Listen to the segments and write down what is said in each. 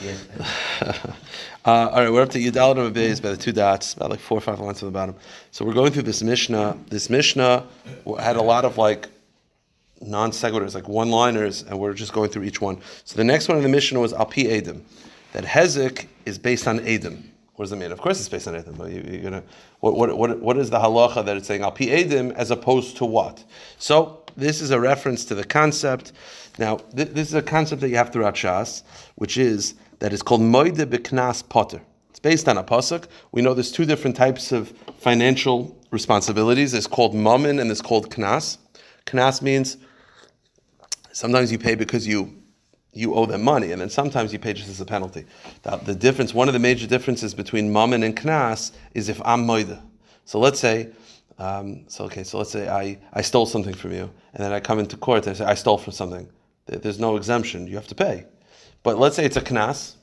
uh, all right, we're up to Yudaladim Abayz by the two dots, about like four or five lines from the bottom. So we're going through this Mishnah. This Mishnah had a lot of like non sequiturs, like one liners, and we're just going through each one. So the next one in the Mishnah was Alpi Edim, that Hezek is based on Edim. What does that mean? Of course, it's based on Edim. But you, are gonna, what, what, what, what is the halacha that it's saying Alpi Edim as opposed to what? So this is a reference to the concept. Now, th- this is a concept that you have throughout Shas, which is that it's called Moide Beknas Potter. It's based on a pasuk. We know there's two different types of financial responsibilities. It's called mammon and it's called knas. Knas means sometimes you pay because you you owe them money, and then sometimes you pay just as a penalty. The, the difference, one of the major differences between mammon and knas is if I'm moide. So let's say, um, so okay, so let's say I, I stole something from you, and then I come into court and I say I stole from something. There's no exemption; you have to pay. But let's say it's a knas,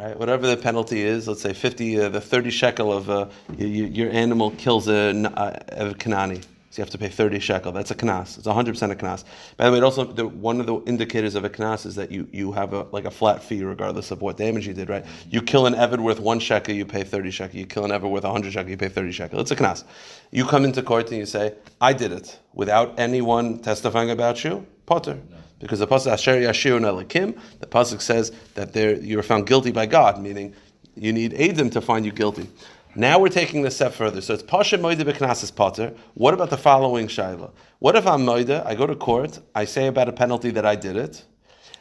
right? Whatever the penalty is, let's say 50, uh, the 30 shekel of uh, your, your, animal kills a, a, a kanani. So you have to pay 30 shekel. That's a knas. It's 100% a knas. By the way, it also the, one of the indicators of a knas is that you, you have a like a flat fee regardless of what damage you did, right? You kill an Evid worth one shekel, you pay 30 shekel. You kill an Evid worth 100 shekel, you pay 30 shekel. It's a knas. You come into court and you say, I did it, without anyone testifying about you, potter. No. Because the pasuk Asher Yashir Elikim, the pasuk says that you were found guilty by God, meaning you need Adam to find you guilty. Now we're taking this step further. So it's Pasha Moide Beknasis Potter. What about the following Shaila? What if I'm Moide, I go to court, I say about a penalty that I did it,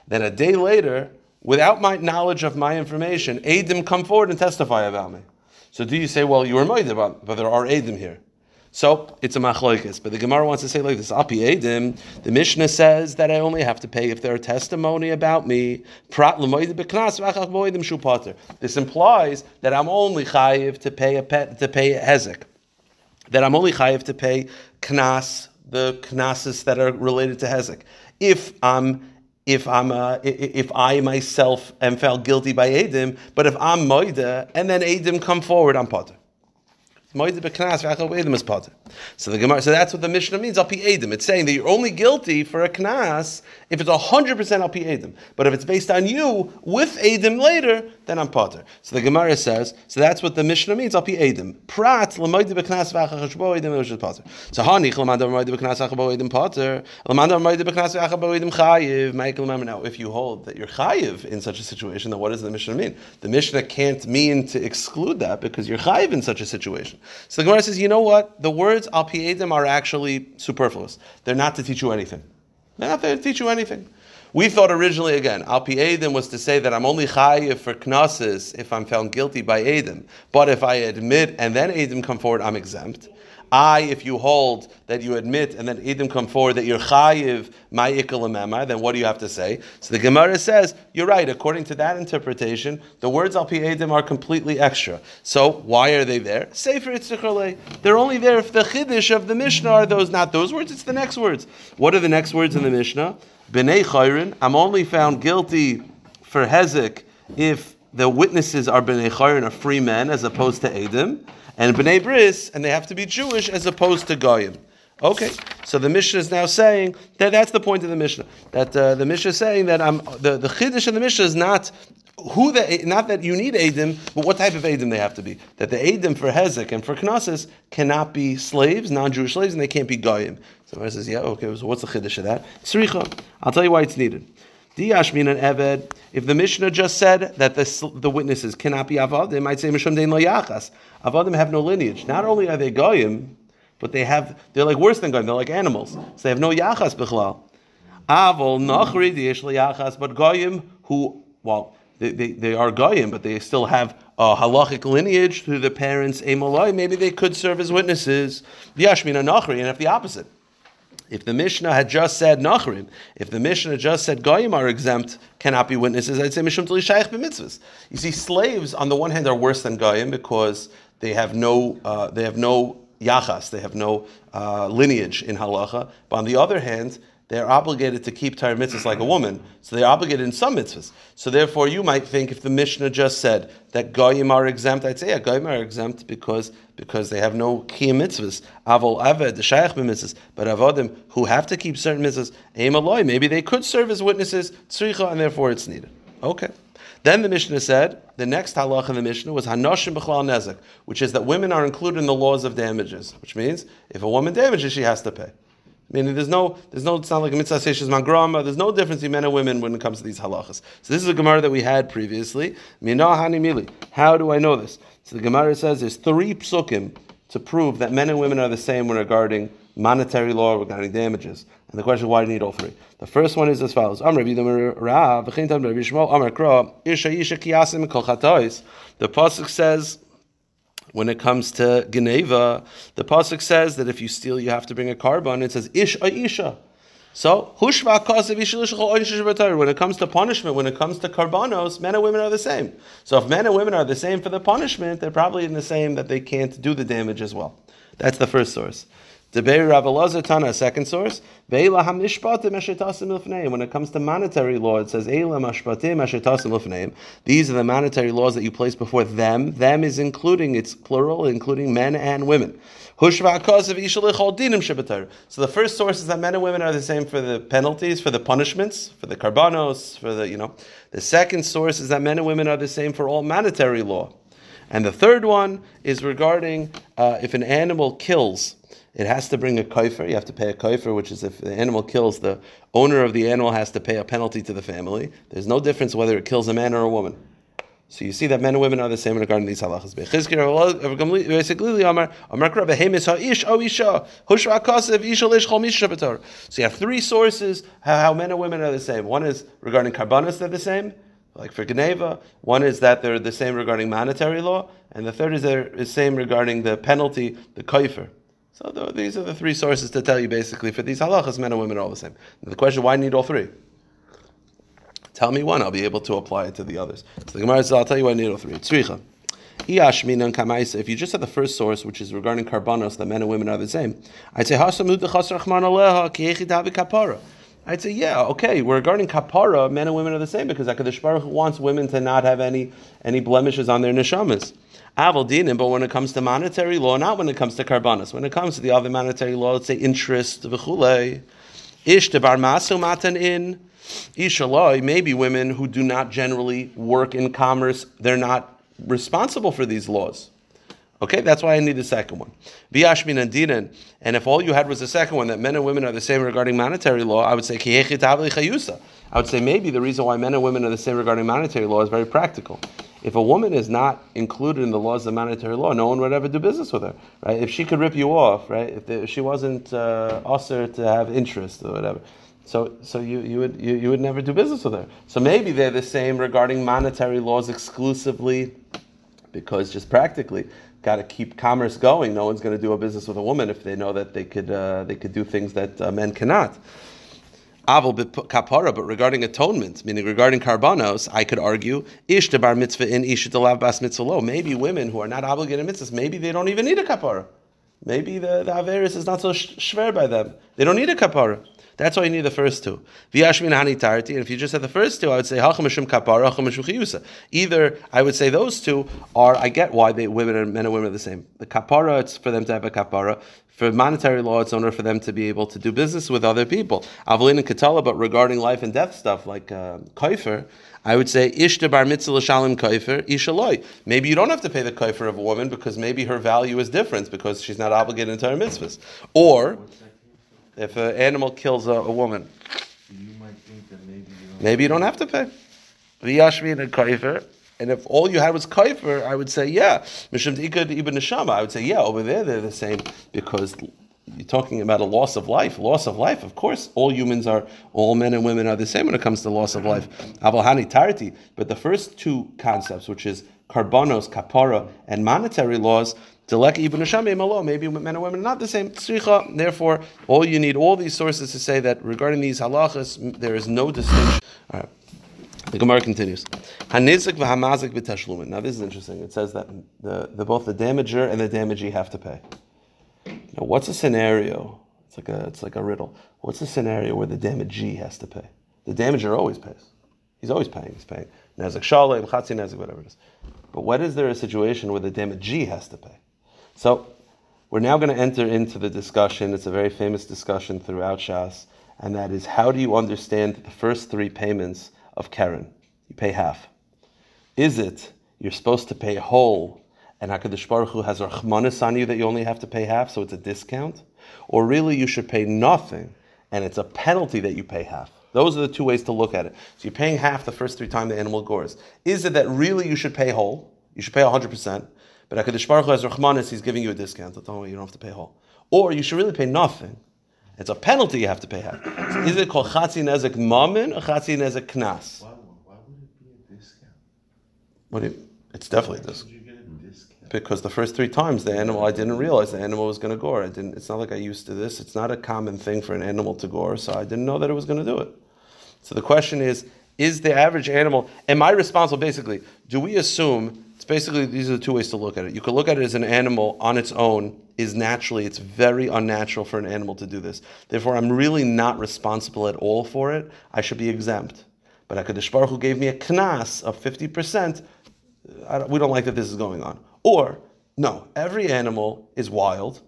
then a day later, without my knowledge of my information, Adam come forward and testify about me. So do you say, well, you were Moide, but, but there are Adam here? So it's a machloikis, but the Gemara wants to say like this: Api Edim. The Mishnah says that I only have to pay if there are testimony about me. This implies that I'm only chayiv to pay a pet, to pay a hezek. That I'm only chayiv to pay knas, the knases that are related to hezek. If I'm if I'm uh, if I myself am found guilty by Edim, but if I'm moida and then Edim come forward, I'm potter. So the Gemara, so that's what the Mishnah means. Al pi edim. It's saying that you're only guilty for a knas if it's hundred percent al pi edim. But if it's based on you with edim later, then I'm potter. So the Gemara says, so that's what the Mishnah means. Al pi edim. Prat l'moide b'knas v'achachashbo edim is potter. So hanich l'manda l'moide b'knas v'achachbo edim potter. L'manda l'moide b'knas v'achachbo edim chayiv. Michael, remember now, if you hold that you're chayiv in such a situation, then what does the Mishnah mean? The Mishnah can't mean to exclude that because you're chayiv in such a situation. So the Gemara says, you know what? The words al piedim are actually superfluous. They're not to teach you anything. They're not there to teach you anything. We thought originally again, al piedim was to say that I'm only chayiv for knosses if I'm found guilty by edim. But if I admit and then edim come forward, I'm exempt. I, if you hold that you admit and then Edom come forward that you're chayiv ma'ikal then what do you have to say? So the Gemara says, you're right, according to that interpretation, the words al pi Edom are completely extra. So why are they there? Sefer Itzichalei. They're only there if the chiddush of the Mishnah are those, not those words, it's the next words. What are the next words in the Mishnah? B'nei chayrin, I'm only found guilty for Hezek if the witnesses are b'nei chayrin, are free men, as opposed to Edom and Bnei Bris, and they have to be Jewish as opposed to Goyim. Okay, so the Mishnah is now saying that that's the point of the Mishnah. That uh, the Mishnah is saying that I'm, the the chiddush of the Mishnah is not who the not that you need Adim, but what type of Adim they have to be. That the Adim for Hezek and for Knossos cannot be slaves, non-Jewish slaves, and they can't be Goyim. So I says, yeah, okay. So what's the chiddush of that? Sricha. I'll tell you why it's needed. Diyashmin and Eved, if the Mishnah just said that the, the witnesses cannot be Avad, they might say Mishum Dein Yachas. Avadim have no lineage. Not only are they Goyim, but they have, they're like worse than Goyim, they're like animals. So they have no Yachas Bichlal. Avol Nachri Diyesh Yachas, but Goyim who, well, they, they, they, are Goyim, but they still have a halachic lineage through the parents, Emaloi, maybe they could serve as witnesses. Yashmin and Nachri, and if the opposite. If the Mishnah had just said Nachrim, if the Mishnah just said Goyim are exempt, cannot be witnesses, I'd say Mishum Shaykh b'mitzvahs. You see, slaves on the one hand are worse than Goyim because they have no, uh, they have no yachas, they have no uh, lineage in halacha. But on the other hand, they're obligated to keep Torah mitzvahs like a woman, so they're obligated in some mitzvahs. So therefore, you might think if the Mishnah just said that goyim are exempt, I'd say yeah, goyim are exempt because because they have no key mitzvahs. Avol aved the shaykh mitzvahs, but avodim who have to keep certain mitzvahs, aim aloy, maybe they could serve as witnesses tzricha, and therefore it's needed. Okay. Then the Mishnah said, the next halach in the Mishnah was Hanoshim B'chlal Nezek, which is that women are included in the laws of damages, which means if a woman damages, she has to pay. Meaning there's no, there's no, it's not like a mitzvah seishes mangrama, there's no difference between men and women when it comes to these halachas. So this is a Gemara that we had previously. How do I know this? So the Gemara says there's three psukim to prove that men and women are the same when regarding monetary law, regarding damages. And the question why do you need all three? The first one is as follows. The Pasuk says, when it comes to Geneva, the pasuk says that if you steal, you have to bring a carbon. It says ish a isha. So when it comes to punishment, when it comes to karbanos, men and women are the same. So if men and women are the same for the punishment, they're probably in the same that they can't do the damage as well. That's the first source. Debei Rav Elazar Tana, second source. When it comes to monetary law, it says These are the monetary laws that you place before them. Them is including it's plural, including men and women. So the first source is that men and women are the same for the penalties, for the punishments, for the karbanos, for the you know. The second source is that men and women are the same for all monetary law. And the third one is regarding uh, if an animal kills it has to bring a kaifer. You have to pay a kaifer, which is if the animal kills, the owner of the animal has to pay a penalty to the family. There's no difference whether it kills a man or a woman. So you see that men and women are the same regarding these halachas. So you have three sources how men and women are the same. One is regarding karbanas, they're the same, like for Geneva. One is that they're the same regarding monetary law, and the third is they're the same regarding the penalty, the kaifer. So the, these are the three sources to tell you basically for these halachas, men and women are all the same. Now the question: Why need all three? Tell me one, I'll be able to apply it to the others. So the Gemara says, I'll tell you why I need all three. Tzricha. If you just have the first source, which is regarding karbanos, that men and women are the same, I'd say I'd say, yeah, okay. Regarding kapara, men and women are the same because Hakadosh Baruch wants women to not have any any blemishes on their neshamas. Aval but when it comes to monetary law, not when it comes to karbanas, when it comes to the other monetary law, let's say interest, v'chulei, ish debar masu matan in, ishaloi, maybe women who do not generally work in commerce, they're not responsible for these laws. Okay, that's why I need the second one. V'yashmin and dinan. And if all you had was the second one, that men and women are the same regarding monetary law, I would say I would say maybe the reason why men and women are the same regarding monetary law is very practical. If a woman is not included in the laws of monetary law, no one would ever do business with her, right? If she could rip you off, right? If, the, if she wasn't uh, usher to have interest or whatever, so so you, you would you, you would never do business with her. So maybe they're the same regarding monetary laws exclusively, because just practically got to keep commerce going. No one's going to do a business with a woman if they know that they could uh, they could do things that uh, men cannot. Aval kapara, but regarding atonement, meaning regarding karbanos, I could argue ish bar mitzvah in ish bas mitzvah lo. Maybe women who are not obligated mitzvahs, maybe they don't even need a kapara. Maybe the, the Averis is not so schwer by them. They don't need a kapara. That's why you need the first two. V'yashmin. And if you just had the first two, I would say kapara. Either I would say those two are. I get why they women and men and women are the same. The kapara, it's for them to have a kapara. For monetary law, it's in order for them to be able to do business with other people. Avalin and katala, but regarding life and death stuff like uh, I would say ishta bar mitzvah l'shalim kaifer ishaloi. Maybe you don't have to pay the kaifer of a woman because maybe her value is different because she's not obligated into her mitzvahs. Or if an animal kills a, a woman. You maybe, you maybe you don't have to pay. V'yashmin and kaifer. And if all you had was kaifer, I would say, yeah. Mishum ikad ibn neshama. I would say, yeah, over there they're the same because you're talking about a loss of life. Loss of life, of course, all humans are, all men and women are the same when it comes to loss of life. Avalhani tarti. But the first two concepts, which is karbanos, kapara, and monetary laws, Maybe men and women are not the same. Therefore, all you need all these sources to say that regarding these halachas, there is no distinction. All right. The Gemara continues. Hanizik v'hamazik b'tashlumin. Now this is interesting. It says that the, the both the damager and the damagee have to pay. Now, what's a scenario? It's like a it's like a riddle. What's a scenario where the damagee has to pay? The damager always pays. He's always paying. He's paying. Nezek shalem, chatzi nezek, whatever it is. But what is there a situation where the damagee has to pay? So we're now going to enter into the discussion. It's a very famous discussion throughout Shas, and that is how do you understand the first three payments of Karen? You pay half. Is it you're supposed to pay whole, and Hakadosh Baruch Hu has rachmanis on you that you only have to pay half, so it's a discount, or really you should pay nothing, and it's a penalty that you pay half. Those are the two ways to look at it. So you're paying half the first three times the animal gores. Is it that really you should pay whole? You should pay 100%, but HaKadosh Baruch Hu has Rahmanis, he's giving you a discount. Don't, you don't have to pay whole. Or you should really pay nothing. It's a penalty you have to pay half. So is it called Chatzi Nezek Mamin or Chatzi Nezek Knas? Why, why would it be a discount? What do you, it's definitely this. Did you get a discount? Because the first three times the animal, I didn't realize the animal was going to gore. I didn't. It's not like I used to this. It's not a common thing for an animal to gore, so I didn't know that it was going to do it. So the question is: Is the average animal? Am I responsible? Basically, do we assume? Basically these are the two ways to look at it. You could look at it as an animal on its own is naturally. It's very unnatural for an animal to do this. Therefore, I'm really not responsible at all for it. I should be exempt. But Hakadosh Baruch Hu gave me a knas of fifty percent. we don't like that this is going on. Or no, every animal is wild,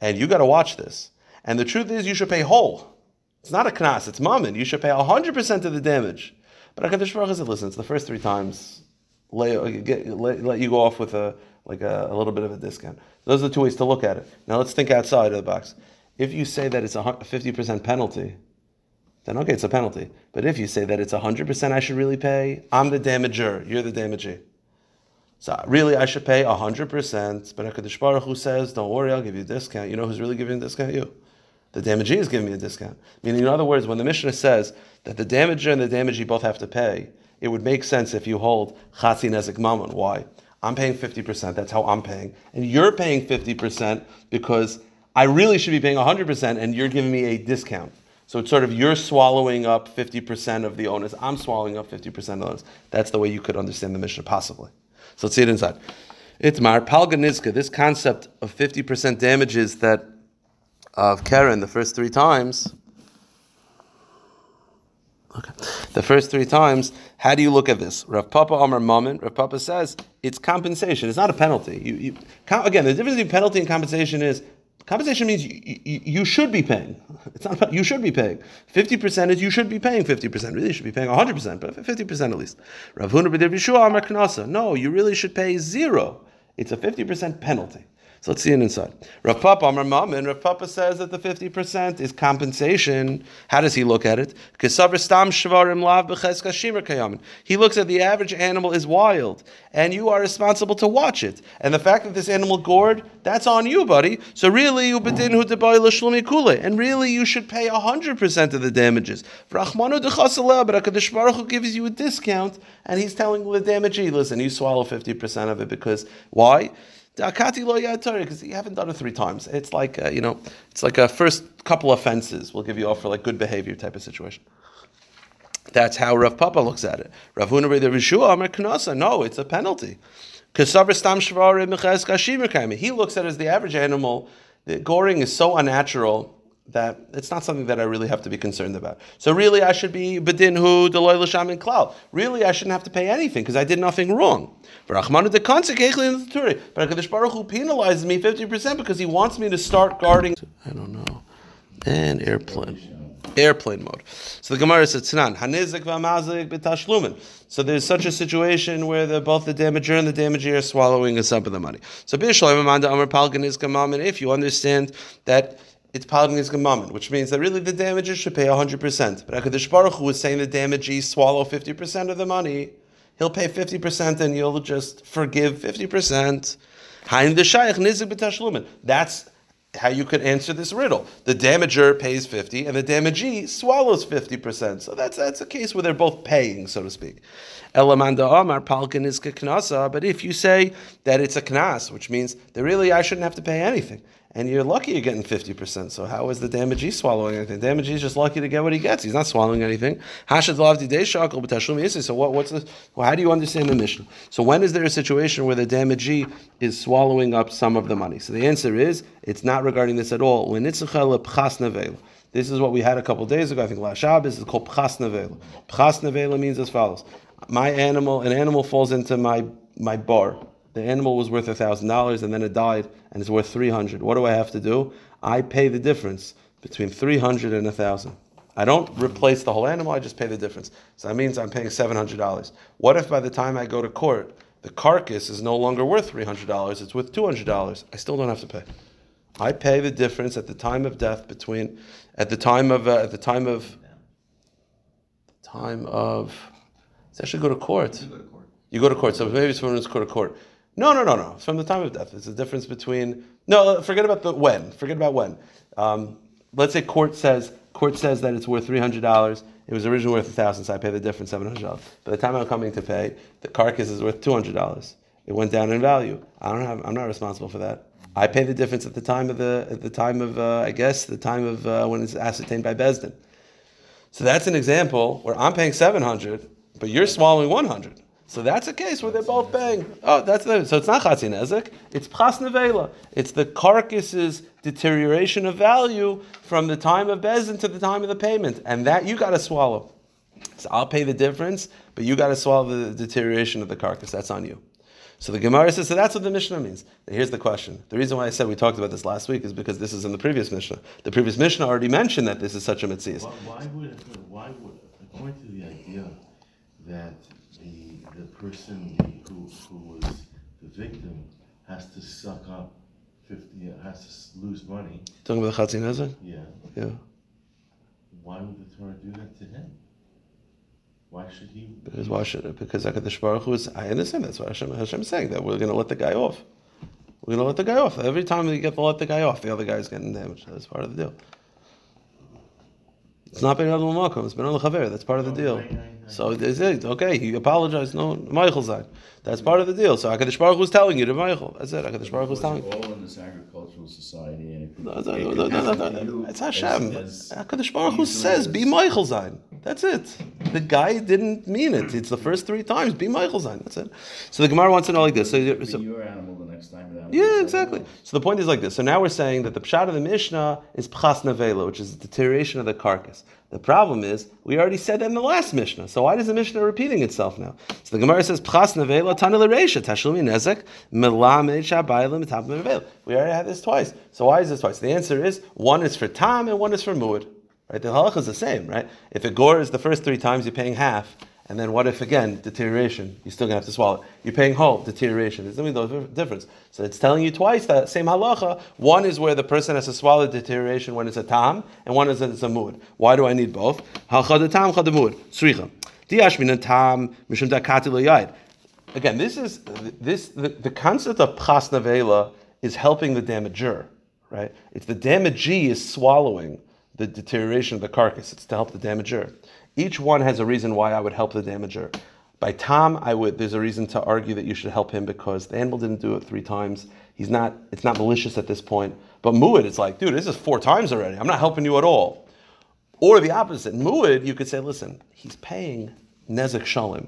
and you got to watch this. And the truth is, you should pay whole. It's not a knas, it's mammon. You should pay 100% of the damage. But HaKadosh Baruch Hu said, listen, it's the first three times, lay, get, let, let you go off with a, like a, a little bit of a discount. Those are the two ways to look at it. Now let's think outside of the box. If you say that it's a 50% penalty, then okay, it's a penalty. But if you say that it's 100% I should really pay, I'm the damager, you're the damagee. So really, I should pay 100%, but HaKadosh Baruch Hu says, don't worry, I'll give you a discount. You know who's really giving a discount? You. The damagee is giving me a discount. Meaning, in other words, when the Mishnah says that the damager and the damagee both have to pay, it would make sense if you hold Chatzi Nezik Mammon. Why? I'm paying 50%, that's how I'm paying. And you're paying 50% because I really should be paying 100% and you're giving me a discount. So it's sort of you're swallowing up 50% of the onus, I'm swallowing up 50% of the onus. That's the way you could understand the mission, possibly. So let's see it inside. It's Itmar, Palganizka, this concept of 50% damages that of Karen the first three times. Okay. The first three times, how do you look at this? Rav Papa Amar Mammon, Rav Papa says it's compensation. It's not a penalty. You, you, again, the difference between penalty and compensation is compensation means you, you, should be paying. It's not you should be paying. Fifty percent is you should be paying fifty percent. Really, you should be paying hundred percent, but fifty percent at least. Rav Huna Amar. No, you really should pay zero. It's a fifty percent penalty. So let's see it inside. Rav Papa, Amar Mammon, Rav Papa says that the 50% is compensation. How does he look at it? He looks at the average animal is wild, and you are responsible to watch it. And the fact that this animal gored, that's on you, buddy. So really, and really you should pay 100% of the damages. But HaKadosh Baruch Hu gives you a discount, and he's telling the damagee, listen, you swallow 50% of it because, why? Lo because you haven't done it three times. It's like uh, you know, it's like a first couple offenses will give you off for like good behavior type of situation. That's how Rav Papa looks at it. Rav Huna the Rishua Amar Knasa. No, it's a penalty. He looks at it as the average animal. The goring is so unnatural that it's not something that I really have to be concerned about. So really, I should be bedinhu deloy l'sham in klal. Really, I shouldn't have to pay anything because I did nothing wrong. But Hakadosh Baruch Hu penalizes me fifty percent because he wants me to start guarding. I don't know. And airplane. Airplane mode. So the Gemara says, "Tzanan hanizik v'amazik b'tashlumin." So there's such a situation where the, both the damager and the damager are swallowing a sum of the money. So Bishloim Amanda Amar Palgan is If you understand that it's Palgnis Gemamin, which means that really the damager should pay 100%. But HaKadosh Baruch is saying the damages swallow 50% of the money. He'll pay 50% and you'll just forgive 50%. That's how you could answer this riddle. The damager pays 50 and the damagee swallows 50%. So that's that's a case where they're both paying, so to speak. Elamanda Omar Palkin is knasa, but if you say that it's a knas, which means that really I shouldn't have to pay anything and you're lucky you're getting 50%. So how is the damagee swallowing anything? Damagee is just lucky to get what he gets. He's not swallowing anything. So what, what's the, well, how do you understand the mission? So when is there a situation where the damagee is swallowing up some of the money? So the answer is, it's not regarding this at all. This is what we had a couple days ago. I think last Shabbos is called pchas nevela. Pchas nevela means as follows: My animal, an animal falls into my my bar the animal was worth thousand dollars and then it died and it's worth three hundred. What do I have to do? I pay the difference between three hundred and a thousand. I don't replace the whole animal, I just pay the difference. So that means I'm paying $700. What if by the time I go to court, the carcass is no longer worth $300, it's worth $200? I still don't have to pay. I pay the difference at the time of death between, at the time of, uh, at the time of, time of, it's actually go to court. You go to court. So maybe when it's go to court. No, no, no, no. It's from the time of death. It's the difference between. No, forget about the when. Forget about when. Um, let's say court says court says that it's worth three hundred dollars. It was originally worth a thousand, so I pay the difference seven hundred dollars. By the time I'm coming to pay, the carcass is worth two hundred dollars. It went down in value. I don't have. I'm not responsible for that. I pay the difference at the time of the at the time of uh, I guess the time of uh, when it's ascertained by Besdin. So that's an example where I'm paying seven hundred, but you're swallowing one hundred. So that's a case where they're both paying. Oh, that's the, so it's not chatzi nezek. It's pras nevela. It's the carcass's deterioration of value from the time of bezin to the time of the payment, and that you got to swallow. So I'll pay the difference, but you got to swallow the deterioration of the carcass. That's on you. So the Gemara says, so that's what the Mishnah means. Here's the question. The reason why I said we talked about this last week is because this is in the previous Mishnah. The previous Mishnah already mentioned that this is such a mitzvah. Why, why would, why would, according to the idea that the, the person who, who was the victim has to suck up fifty, has to lose money, Talking about the chatzin yeah, Yeah. why would the Torah do that to him? Why should he? Because why should it? Because Hakadosh Baruch Hu is. I understand that's what Hashem, Hashem is saying that we're going to let the guy off. We're going to let the guy off. Every time we get to let the guy off, the other guy's getting damaged. That's part of the deal. It's not been Ben Adam Malcolm. It's Ben Al Chaver. That's part of the oh, deal. So is it okay? He apologized. No, Michael Zayn. That's part of the deal. So Hakadosh Baruch is telling you to Michael. That's it. Hakadosh Baruch is telling. you. all in this agricultural society, and it No, no, it no, no, no, no, no. It's as- Hashem. as Hakadosh Baruch Hu says, "Be Michael Zayn." That's it. The guy didn't mean it. It's the first three times. Be Michael Zayn. That's it. So the Gemara wants to know like this. So, Be so your animal the next time. yeah, exactly. So the point is like this. So now we're saying that the pshat of the Mishnah is pchas nevela, which is the deterioration of the carcass. The problem is we already said that in the last Mishnah. So why does the Mishnah repeating itself now? So the Gemara says pchas nevela tana l'reisha tashlumi nezek melamed mitap nevela. We already had this twice. So why is this twice? The answer is one is for tam and one is for muad. Right? The halacha is the same, right? If it gores the first three times, you're paying half. And then what if again deterioration? You're still gonna have to swallow. it. You're paying whole deterioration. There's only no difference. So it's telling you twice that same halacha. One is where the person has to swallow deterioration when it's a tam, and one is when it's a mood. Why do I need both? Again, this is this the, the concept of pras nevela is helping the damager, right? It's the damagee is swallowing the deterioration of the carcass. It's to help the damager. Each one has a reason why I would help the damager. By Tom, I would. There's a reason to argue that you should help him because the animal didn't do it three times. He's not. It's not malicious at this point. But Muad, it's like, dude, this is four times already. I'm not helping you at all. Or the opposite. Muad, you could say, listen, he's paying nezek shalim.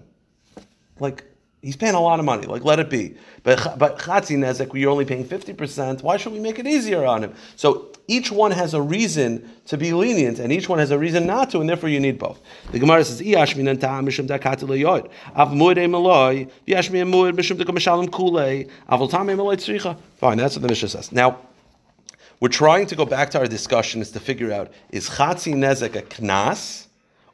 Like he's paying a lot of money. Like let it be. But but chatzi nezek, you're only paying fifty percent. Why should we make it easier on him? So each one has a reason to be lenient, and each one has a reason not to, and therefore you need both. The Gemara says, "Iash minan ta'am mishum dakati leyoid. Av mu'ed emaloi. Iash minan mu'ed mishum dakamashalim kulei. Avol tam emaloi tzricha." Fine, that's what the Mishnah says. Now. We're trying to go back to our discussion is to figure out is chatzi nezek a knas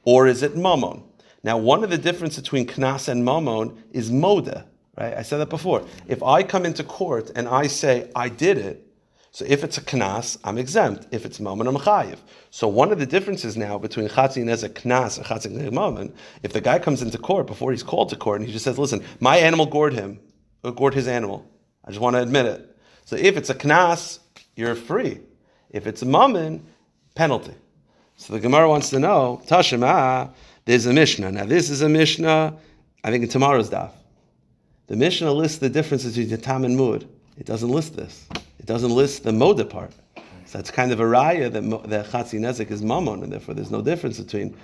or is it mamon? Now, one of the differences between knas and mamon is moda, right? I said that before. If I come into court and I say I did it, so if it's a knas, I'm exempt. If it's mamon, I'm chayiv. So one of the differences now between chatzi nezek knas and chatzi nezek mamon, if the guy comes into court before he's called to court and he just says, "Listen, my animal gored him, or gored his animal," I just want to admit it. So if it's a knas, you're free. If it's a mammon, penalty. So the Gemara wants to know, Tashima, there's a Mishnah. Now this is a Mishnah, I think in tomorrow's daf. The Mishnah lists the differences between Tam and Mud. It doesn't list this. It doesn't list the Moda part. So that's kind of a raya that, that Chatzi Nezek is Mammon, and therefore there's no difference between,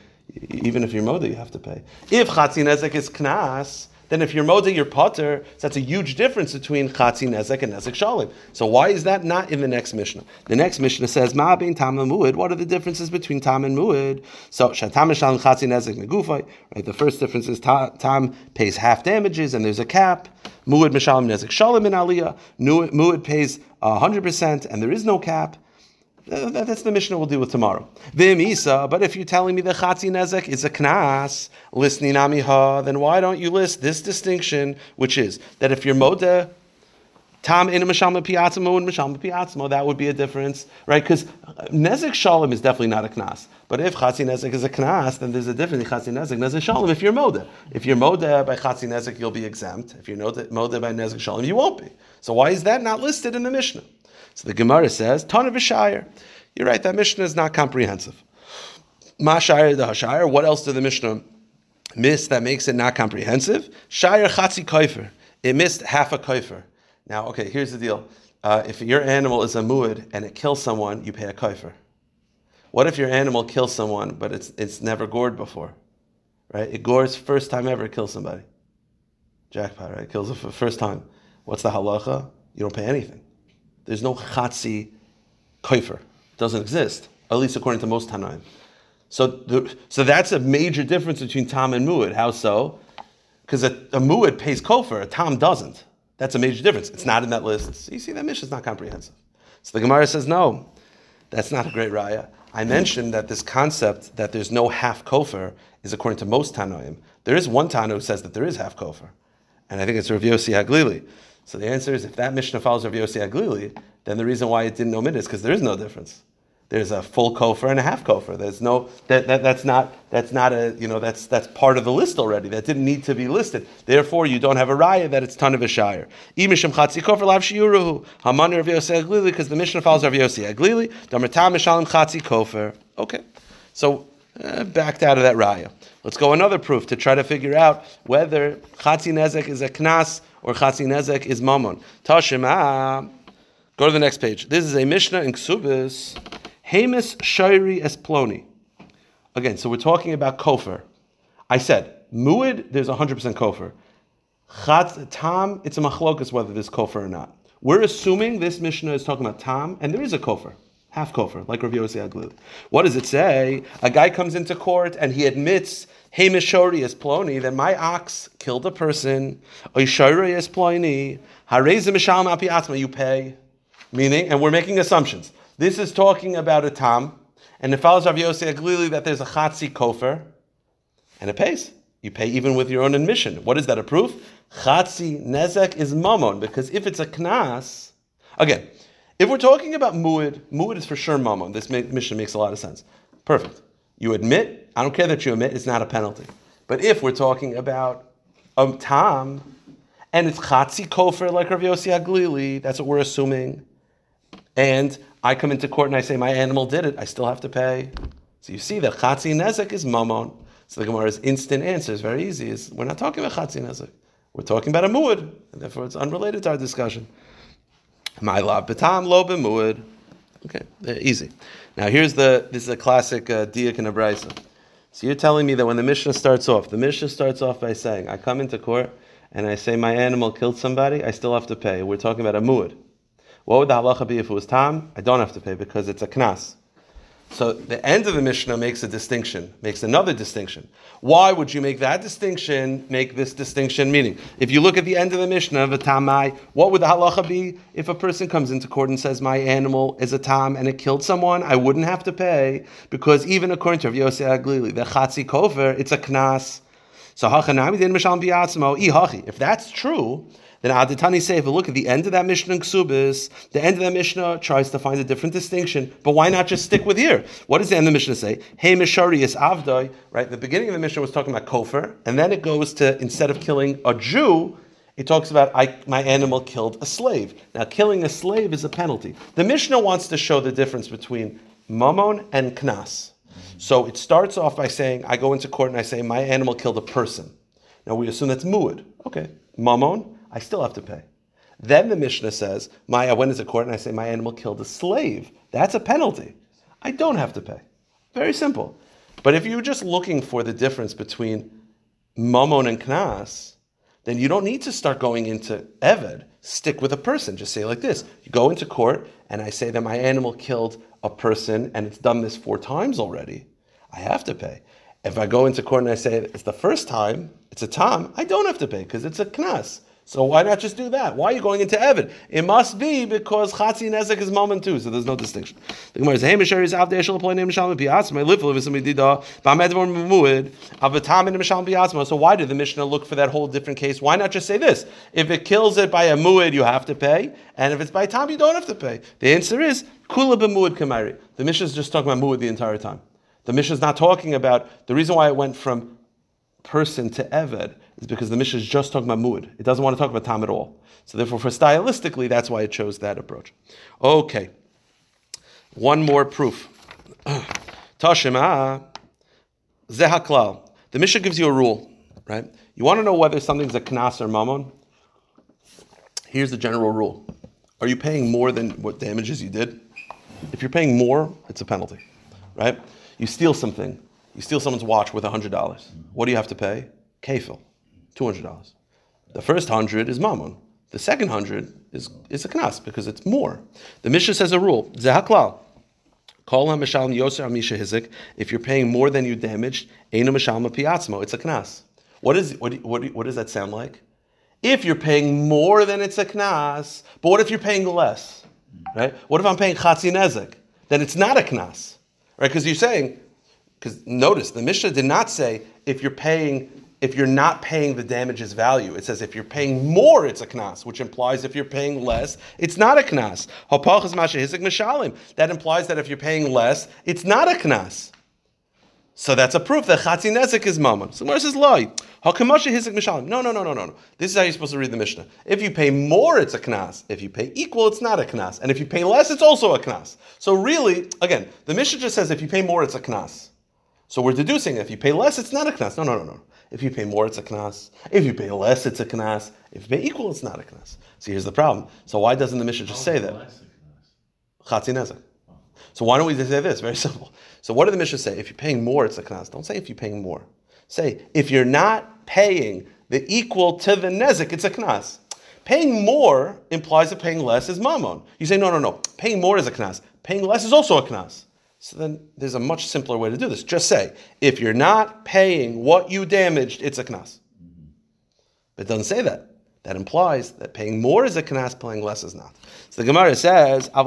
even if you're Moda, you have to pay. If Chatzi Nezek is Knas, then if you're Moda, you're Potter, so that's a huge difference between Chatzi Nezek and Nezek Shalim. So why is that not in the next Mishnah? The next Mishnah says, Ma bein Tam and Muad. What are the differences between Tam and Muad? So Shatam Shalim Chatzi Nezek Negufai. Right. The first difference is Ta- Tam pays half damages, and there's a cap. Muad Mishalim Nezek Shalim in Aliyah. Muad pays hundred percent, and there is no cap. Uh, that- That's the Mishnah we'll deal with tomorrow. But if you're telling me the Chatzi Nezek is a Knas, listening Amiha, then why don't you list this distinction, which is that if you're Moda, Tam in Mashama Piatzmo and Mashama Piatzmo, that would be a difference, right? Because Nezek Shalom is definitely not a Knas. But if Chatzi Nezek is a Knas, then there's a difference in Nezek, Nezek Shalom if you're Moda. If you're Moda by Chatzi Nezek, you'll be exempt. If you're Moda by Nezek Shalom, you won't be. So why is that not listed in the Mishnah? So the Gemara says, Ton of Ishayr. You're right, that Mishnah is not comprehensive. Mashayr the Hashayr, what else did the Mishnah miss that makes it not comprehensive? Shayr Chatzi Koifer. It missed half a koifer. Now, okay, here's the deal. Uh, if your animal is a muad and it kills someone, you pay a koifer. What if your animal kills someone, but it's, it's never gored before? Right? It gores first time ever it kills somebody. Jackpot, right? Kills it for the first time. What's the halacha? You don't pay anything. There's no chatzi koifer. Doesn't exist, at least according to most Tanaim. So, the, so that's a major difference between Tam and Muad. How so? Because a, a Muad pays kofer, a Tam doesn't. That's a major difference. It's not in that list. So you see, that mission is not comprehensive. So the Gemara says, no, that's not a great raya. I mentioned that this concept that there's no half kofer is according to most Tanoim. There is one Tano who says that there is half kofer, and I think it's Rav Yossi Haglili. So the answer is, if that Mishnah follows Rav Yossi Haglili, then the reason why it didn't omit is because there is no difference. There's a full kofer and a half kofer. There's no that, that that's not that's not a you know that's that's part of the list already. That didn't need to be listed. Therefore, you don't have a raya that it's ton of a shire. Imishim chatzi kofer lav shiuruhu hamani Rav Yossi Haglili because the Mishnah follows Rav Yossi Haglili. Damertam mishalim chatzi kofer. Okay, so uh, backed out of that raya. Let's go another proof to try to figure out whether chatzi nezek is a knas or chatzi nezek is mamon. Tashima. Go to the next page. This is a Mishnah in Ksubis. Hamus Shairi Esploni. Again, so we're talking about kofer. I said, muid, there's 100% kofer. Chatz, tam, it's a machlokas whether there's kofer or not. We're assuming this Mishnah is talking about tam, and there is a kofer. Half kofer, like Rav Yossi Aglil. What does it say? A guy comes into court and he admits, Hey Mishori is Ploni, that my ox killed a person. Oishori is Ploni. Hareza Mishal Mapi Atma, you pay. Meaning, and we're making assumptions. This is talking about a tam, and it follows Rav Yossi Aglili that there's a chatzi kofer, and it pays. You pay even with your own admission. What is that a proof? Chatzi nezek is mamon, because if it's a knas, again, if we're talking about muad, muad is for sure mamon. This mission makes a lot of sense. Perfect. You admit, I don't care that you admit, it's not a penalty. But if we're talking about um, a tam, and it's chatzi kofer like Rav Yossi Aglili, that's what we're assuming, and I come into court and I say my animal did it, I still have to pay. So you see that chatzi nezek is mamon. So the Gemara's instant answer is very easy. Is we're not talking about chatzi nezek. We're talking about a muad, and therefore it's unrelated to our discussion. My love betam lo b'muad. Okay, easy. Now here's the this is a classic uh, diak and a brisa. So you're telling me that when the Mishnah starts off, the Mishnah starts off by saying, I come into court and I say my animal killed somebody, I still have to pay. We're talking about a muad. What would the halacha be if it was tam? I don't have to pay because it's a knas. So the end of the Mishnah makes a distinction, makes another distinction. Why would you make that distinction, make this distinction? Meaning, if you look at the end of the Mishnah, v'tamai, what would the halacha be if a person comes into court and says, my animal is a tam and it killed someone? I wouldn't have to pay because even according to Yosef Aglili, the chatzi kofer, it's a knas. So. If that's true, then Aditani say, if you look at the end of that Mishnah in Ksubis, the end of that Mishnah tries to find a different distinction, but why not just stick with here? What does the end of the Mishnah say? Hey Mishari is Avdoi, right? The beginning of the Mishnah was talking about Kofer, and then it goes to, instead of killing a Jew, it talks about I, my animal killed a slave. Now, killing a slave is a penalty. The Mishnah wants to show the difference between Mammon and Knas. So it starts off by saying, I go into court and I say, my animal killed a person. Now we assume that's muad. Okay. Mammon, I still have to pay. Then the Mishnah says, my, I went into court and I say, my animal killed a slave. That's a penalty. I don't have to pay. Very simple. But if you're just looking for the difference between mammon and knas, then you don't need to start going into Eved. Stick with a person. Just say like this. You go into court and I say that my animal killed a person and it's done this four times already. I have to pay. If I go into court and I say it's the first time, it's a tam, I don't have to pay because it's a knas. So why not just do that? Why are you going into Evid? It must be because Chatzi Nezek is moment too, so there's no distinction. The Gemara says, "Hey, Misher is after Eshel Ploy Name Shalom Piatzma. I live with some Dida. Ba'med Vor Muad. Avatam in Shalom Piatzma." So why did the Mishnah look for that whole different case? Why not just say this? If it kills it by a muad, you have to pay, and if it's by tam, you don't have to pay. The answer is Kula b'muad kamari. The Mishnah is just talking about muad the entire time. The Mishnah is not talking about the reason why it went from person to Eved is because the Mishnah is just talking about Muad. It doesn't want to talk about Tam at all. So therefore, for stylistically, that's why it chose that approach. Okay. One more proof. Tashima Zehaklal. The Mishnah gives you a rule, right? You want to know whether something's a knas or mammon? Here's the general rule. Are you paying more than what damages you did? If you're paying more, it's a penalty, right? You steal something, you steal someone's watch worth $100. What do you have to pay? Kafil, $200. The first 100 is mammon. The second 100 is, is a knas because it's more. The Mishnah says a rule, zehaklal. Call him mishalm yoser amisha hizik. If you're paying more than you damaged, einu mishalma piatzmo. It's a knas. What, is, what, what, what does that sound like? If you're paying more than it's a knas, but what if you're paying less? Right? What if I'm paying chatzi nezek? Then it's not a knas. Right? Because you're saying, because notice the Mishnah did not say if you're paying if you're not paying the damages value. It says if you're paying more, it's a knas, which implies if you're paying less, it's not a knas. That implies that if you're paying less, it's not a knas. So that's a proof that chatzi nezek is mammon. So Gemara says lie. Hakamasha hizik mishalim. No, no, no, no, no, no. This is how you're supposed to read the Mishnah. If you pay more, it's a knas. If you pay equal, it's not a knas. And if you pay less, it's also a knas. So really, again, the Mishnah just says if you pay more, it's a knas. So we're deducing if you pay less, it's not a knas. No, no, no, no. If you pay more, it's a knas. If you pay less, it's a knas. If you pay equal, it's not a knas. So here's the problem. So why doesn't the Mishnah just say that? Chatzi nezek. So why don't we just say this? Very simple. So what did the Mishnah say? If you're paying more, it's a knas. Don't say if you're paying more. Say if you're not paying the equal to the nezek, it's a knas. Paying more implies that paying less is mammon. You say no, no, no. Paying more is a knas. Paying less is also a knas. So then there's a much simpler way to do this. Just say if you're not paying what you damaged, it's a knas. But it doesn't say that. That implies that paying more is a knas, paying less is not. So the Gemara says, So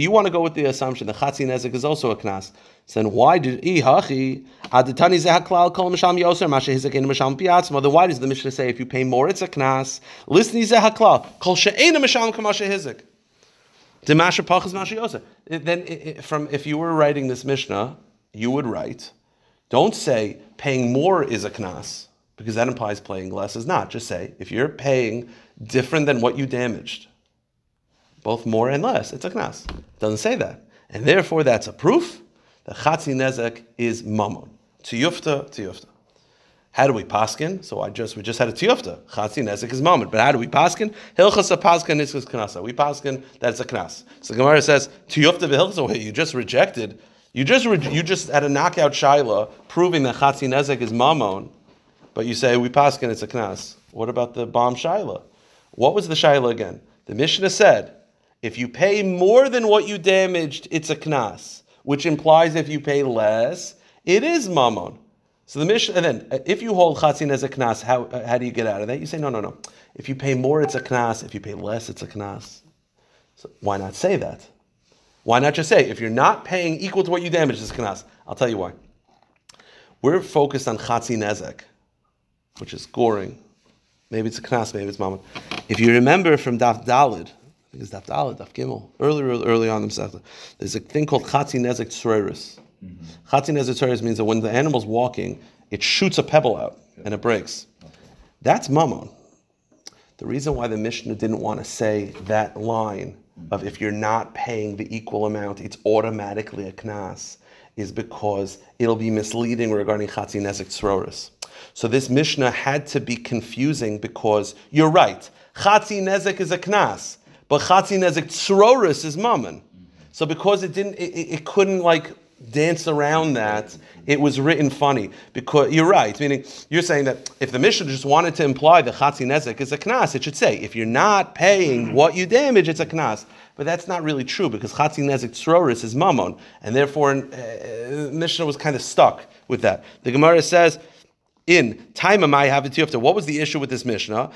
you want to go with the assumption that Chatzi Nezek is also a knas. So then why did Aditani Zehaklal Kol Misham Yoser Masha Hizakin Misham Piatzma? Then why does the Mishnah say if you pay more it's a knas? Listen Zehaklal Kol She'ena Misham Kamasha Hizik. Demasha Pachas Masha Yoser. Then from if you were writing this Mishnah, you would write, don't say paying more is a knas because that implies paying less is not. Just say, if you're paying different than what you damaged, both more and less, it's a knas. Doesn't say that. And therefore, that's a proof that chatzi nezek is mammon. Tiyufta, tiyufta. How do we paskin? So I just we just had a tiyufta. Chatzi nezek is mammon. But how do we paskin? Hilchasa paskin is knasa. We paskin that's a knas. So Gemara says tiyufta v'hilchasa. Wait, you just rejected. You just re- you just had a knockout shaila proving that chatzi nezek is mammon. But you say we paskin it's a knas. What about the bomb shaila? What was the shaila again? The Mishnah said, if you pay more than what you damaged, it's a knas, which implies if you pay less, it is mammon. So the Mishnah, and then uh, if you hold chatzin as a knas, how, uh, how do you get out of that? You say no, no, no. If you pay more, it's a knas. If you pay less, it's a knas. So why not say that? Why not just say if you're not paying equal to what you damaged, it's knas? I'll tell you why. We're focused on chatzin nezek which is goring. Maybe it's a knas, maybe it's mammon. If you remember from Daf Dalid, I think it's Daf Dalid, Daf Gimel, earlier, early on in the there's a thing called Chatzi Nezek Tsureris. Mm-hmm. Chatzi Nezek Tsureris means that when the animal's walking, it shoots a pebble out and it breaks. That's mammon. The reason why the Mishnah didn't want to say that line of if you're not paying the equal amount, it's automatically a knas, is because it'll be misleading regarding Chatzi Nezek Tsureris. So this Mishnah had to be confusing because you're right. Chatzi nezek is a knas, but chatzi nezek tzroris is mammon. So because it didn't, it, it, couldn't like dance around that. It was written funny because you're right. Meaning you're saying that if the Mishnah just wanted to imply the chatzi nezek is a knas, it should say if you're not paying what you damage, it's a knas. But that's not really true because chatzi nezek tzroris is mammon, and therefore uh, Mishnah was kind of stuck with that. The Gemara says in time am I have it after. What was the issue with this Mishnah?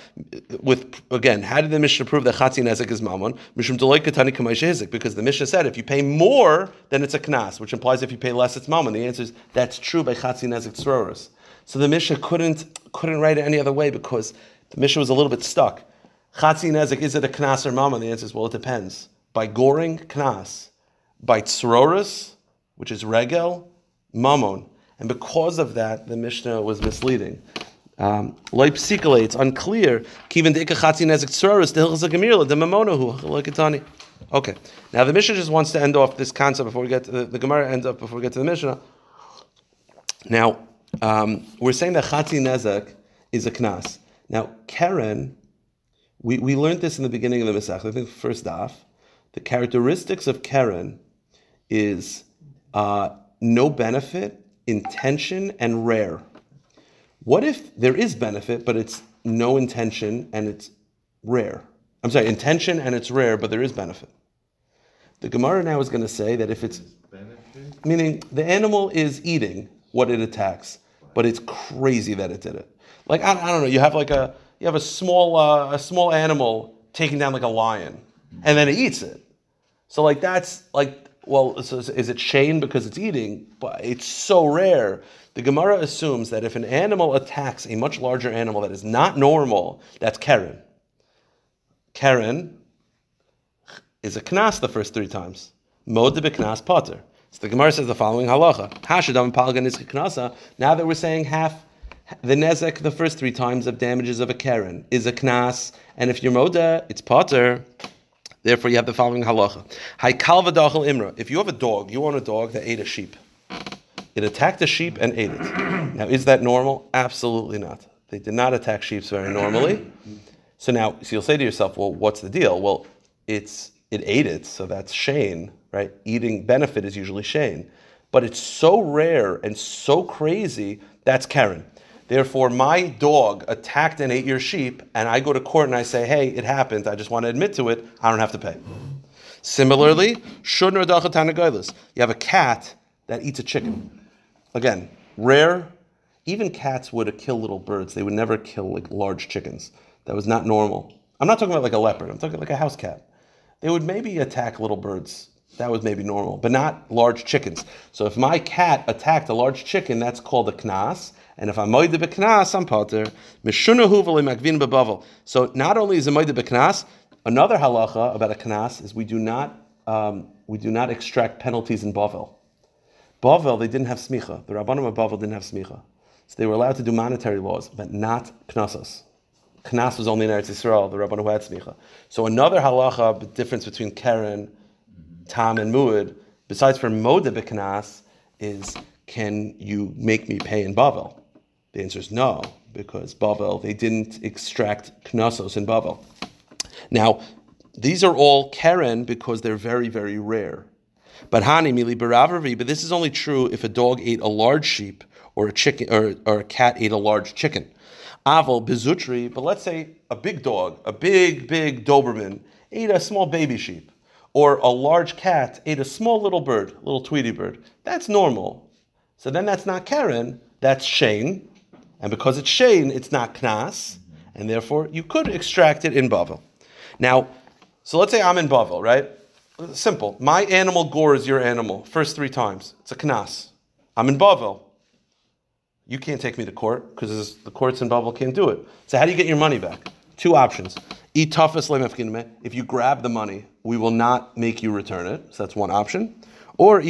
With again, how did the Mishnah prove that Chatzi Nezek is Mammon? Mishum Katani Hizik, because the Mishnah said if you pay more, then it's a Knas, which implies if you pay less, it's Mammon. The answer is that's true by Chatzi Nezek Tzroros. So the Mishnah couldn't couldn't write it any other way because the Mishnah was a little bit stuck. Chatzi Nezek, is it a Knas or Mammon? The answer is well, it depends. By goring Knas, by Tzroros, which is Regel, Mammon. And because of that, the Mishnah was misleading. Um, it's unclear. Okay. Now the Mishnah just wants to end off this concept before we get to the, the Gemara ends up before we get to the Mishnah. Now um, we're saying that Chatzi Nezek is a knas. Now Keren, we, we learned this in the beginning of the Masech. I think first daf. The characteristics of Keren is uh, no benefit intention and rare. What if there is benefit, but it's no intention and it's rare? I'm sorry, intention and it's rare, but there is benefit. The Gemara now is going to say that if it's benefit? meaning the animal is eating what it attacks, but it's crazy that it did it. Like I, I don't know, you have like a you have a small uh, a small animal taking down like a lion, and then it eats it. So like that's like well, so is it shame because it's eating? But it's so rare. The Gemara assumes that if an animal attacks a much larger animal that is not normal, that's Keren. Keren is a knas the first three times. Mod knas potter. So the Gemara says the following halacha: Hashadam palgan is knasa. Now that we're saying half the nezek the first three times of damages of a keren is a knas, and if you're moda, it's potter. Therefore, you have the following halacha. If you have a dog, you own a dog that ate a sheep. It attacked a sheep and ate it. Now, is that normal? Absolutely not. They did not attack sheep very normally. So now, so you'll say to yourself, well, what's the deal? Well, it's it ate it, so that's shein, right? Eating benefit is usually shein, but it's so rare and so crazy that's Keren. Therefore, my dog attacked and ate your sheep, and I go to court and I say, hey, it happened, I just want to admit to it, I don't have to pay. Similarly, you have a cat that eats a chicken. Again, rare. Even cats would kill little birds. They would never kill like large chickens. That was not normal. I'm not talking about like a leopard. I'm talking like a house cat. They would maybe attack little birds. That was maybe normal, but not large chickens. So if my cat attacked a large chicken, that's called a knas. And if I'm moide beknas, I'm potter. Mishunahu makvin bebavel. So not only is it moide beknas, another halacha about a knas is we do not um, we do not extract penalties in bavel. Bavel they didn't have smicha. The rabbanim of Bavel didn't have smicha, so they were allowed to do monetary laws, but not knasos. Knas was only in Eretz Yisrael. The rabbanim had smicha. So another halacha, the difference between Keren, Tam, and Muad, besides for moide beknas, is can you make me pay in Bavel? The answer is no, because Bavel, they didn't extract knasos in Bavel. Now, these are all Keren because they're very, very rare. But Hani Mili Baravavi, but this is only true if a dog ate a large sheep or a chicken or, or a cat ate a large chicken. Aval Bizutri, but let's say a big dog, a big, big Doberman, ate a small baby sheep. Or a large cat ate a small little bird, little Tweety bird. That's normal. So then that's not Keren, that's Shein. And because it's Shein, it's not Knas, and therefore you could extract it in Bavel. Now, so let's say I'm in Bavel, right? Simple. My animal gores your animal first three times. It's a Knas. I'm in Bavel. You can't take me to court because the courts in Bavel can't do it. So how do you get your money back? Two options. If you grab the money, we will not make you return it. So that's one option. Or if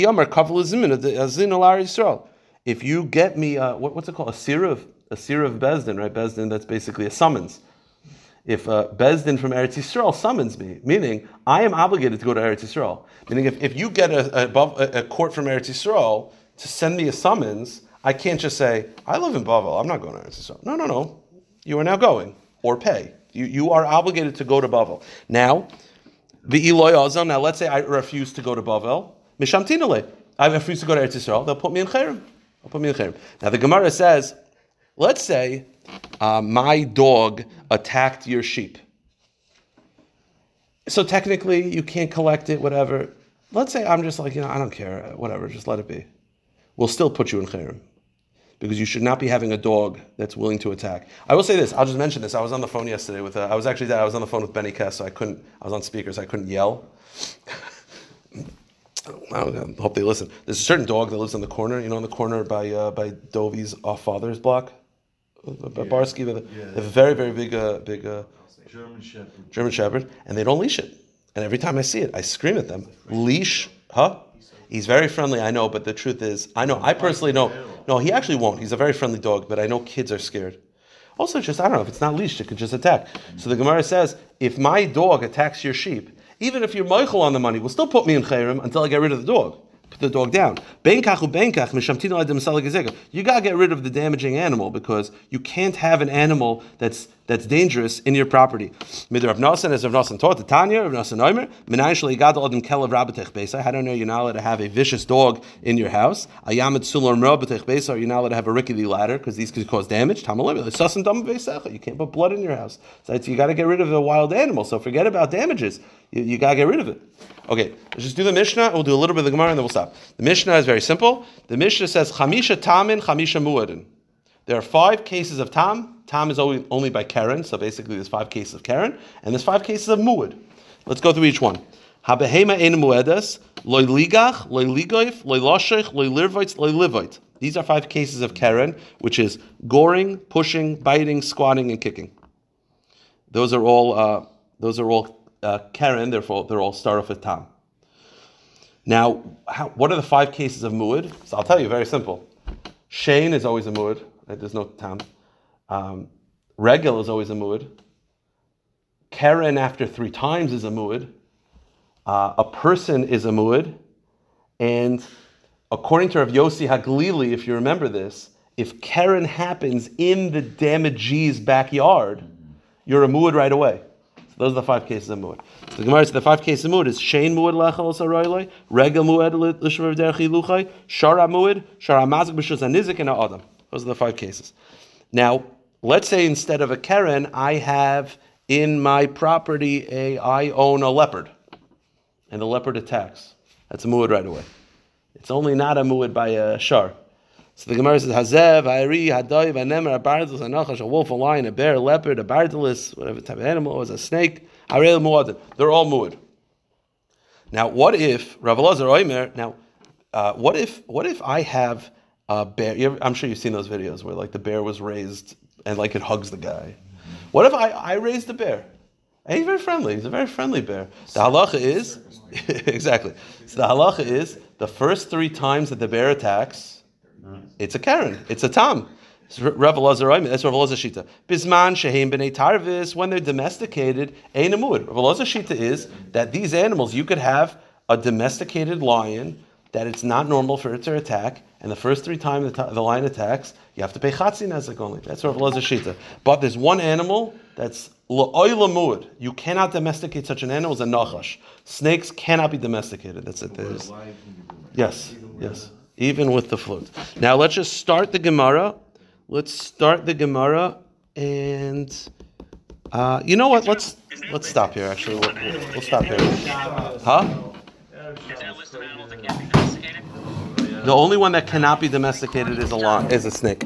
you get me, uh, what, what's it called, a sirav, a seer of Beis Din, right? Beis Din, that's basically a summons. If uh, Beis Din from Eretz Yisrael summons me, meaning I am obligated to go to Eretz Yisrael, meaning if, if you get a, a, a court from Eretz Yisrael to send me a summons, I can't just say, I live in Bavel, I'm not going to Eretz Yisrael. No, no, no. You are now going, or pay. You, you are obligated to go to Bavel. Now, the Eloy Azam, now let's say I refuse to go to Bavel, Mishamtinale. I refuse to go to Eretz Yisrael, they'll put me in Cherem. They'll put me in Cherem. Now the Gemara says, Let's say uh, my dog attacked your sheep. So technically, you can't collect it, whatever. Let's say I'm just like, you know, I don't care, whatever, just let it be. We'll still put you in chayrim. because you should not be having a dog that's willing to attack. I will say this. I'll just mention this. I was on the phone yesterday with. Uh, I was actually I was on the phone with Benny Kess, so I couldn't. I was on speakers. so I couldn't yell. I hope they listen. There's a certain dog that lives in the corner. You know, in the corner by uh, by Dovi's off Father's block. Barsky, they yeah. have a very very big uh, big uh, German Shepherd. German Shepherd, and they don't leash it. And every time I see it, I scream at them. Leash, huh? He's very friendly, I know, but the truth is, I know, I personally know. No, he actually won't. He's a very friendly dog, but I know kids are scared. Also, just, I don't know, if it's not leashed, it could just attack. So the Gemara says, if my dog attacks your sheep, even if you're Michael on the money, will still put me in Chayrim until I get rid of the dog. Put the dog down. You gotta get rid of the damaging animal because you can't have an animal that's that's dangerous in your property. Midr Rav Nasan, as Rav Nasan taught, the Tanya, Rav Nasan Omer, Minayin Shali Gad Odim Kelav Rabbatech Beisa. How do you know you're not allowed to have a vicious dog in your house? Ayamet Sulor Rabbatech Beisa, you're not allowed to have a rickety ladder because these could cause damage. Tamalim, Sasan Dam Beisacha, you can't put blood in your house. So you got to get rid of the wild animal. So forget about damages. You, you got to get rid of it. Okay, let's just do the Mishnah. We'll do a little bit of the Gemara and then we'll stop. The Mishnah is very simple. The Mishnah says Chamisha Tamin, Chamisha Muadin. There are five cases of Tam. Tam is only, only by Keren, so basically there's five cases of Keren, and there's five cases of Muad. Let's go through each one. Habehema ein muedas, loy ligach, loy ligoif, loy loshech, loy lirvoit, loy livoit. These are five cases of Keren, which is goring, pushing, biting, squatting, and kicking. Those are all uh, those are all uh, Keren, therefore they're all start off with Tam. Now, how, what are the five cases of Muad? So I'll tell you, very simple. Shein is always a Muad, right? there's no Tam. Um, Regel is always a Muad. Keren after three times is a Muad. Uh, a person is a Muad. And according to Rav Yossi Haglili, if you remember this, if Keren happens in the damagee's backyard, you're a Muad right away. So those are the five cases of muad. So the Gemara says the five cases of muad is shein muad lechel saroyloi, regel muad l'shmer derchi luchai, shara muad, shara mazik b'shus anizik and adam. Those are the five cases. Now, let's say instead of a keren, I have in my property a I own a leopard, and the leopard attacks. That's a muad right away. It's only not a muad by a shar. So the Gemara says, Hazev, Ayri, Hadoy, Vanemer, a bardalus, a nachash, a wolf, a lion, a bear, a leopard, a bardalus, whatever type of animal was, a snake, Harel Muadin. They're all muad. Now, what if, Rav Elazar Oimer, now, uh, what if what if I have a bear? Ever, I'm sure you've seen those videos where like the bear was raised and like it hugs the guy. What if I, I raised a bear? And he's very friendly. He's a very friendly bear. The halacha is exactly. So the halacha is the first three times that the bear attacks, it's a Keren. It's a Elazar, that's Rav Elazar Shita. Bisman sheheim b'nei tarvis, when they're domesticated, ein amud. Rav Shita is that these animals, you could have a domesticated lion that it's not normal for it to attack, and the first three times the, the lion attacks, you have to pay chatzi nezek only. That's Rav Elazar Shita. But there's one animal that's la'oy You cannot domesticate such an animal as a nachash. Snakes cannot be domesticated. That's it. There's, yes, yes even with the flute. Now let's just start the Gemara. Let's start the Gemara, and uh, you know what? Let's let's stop here. Actually, we'll, we'll, we'll stop here. Huh? The only one that cannot be domesticated is a lion, is a snake.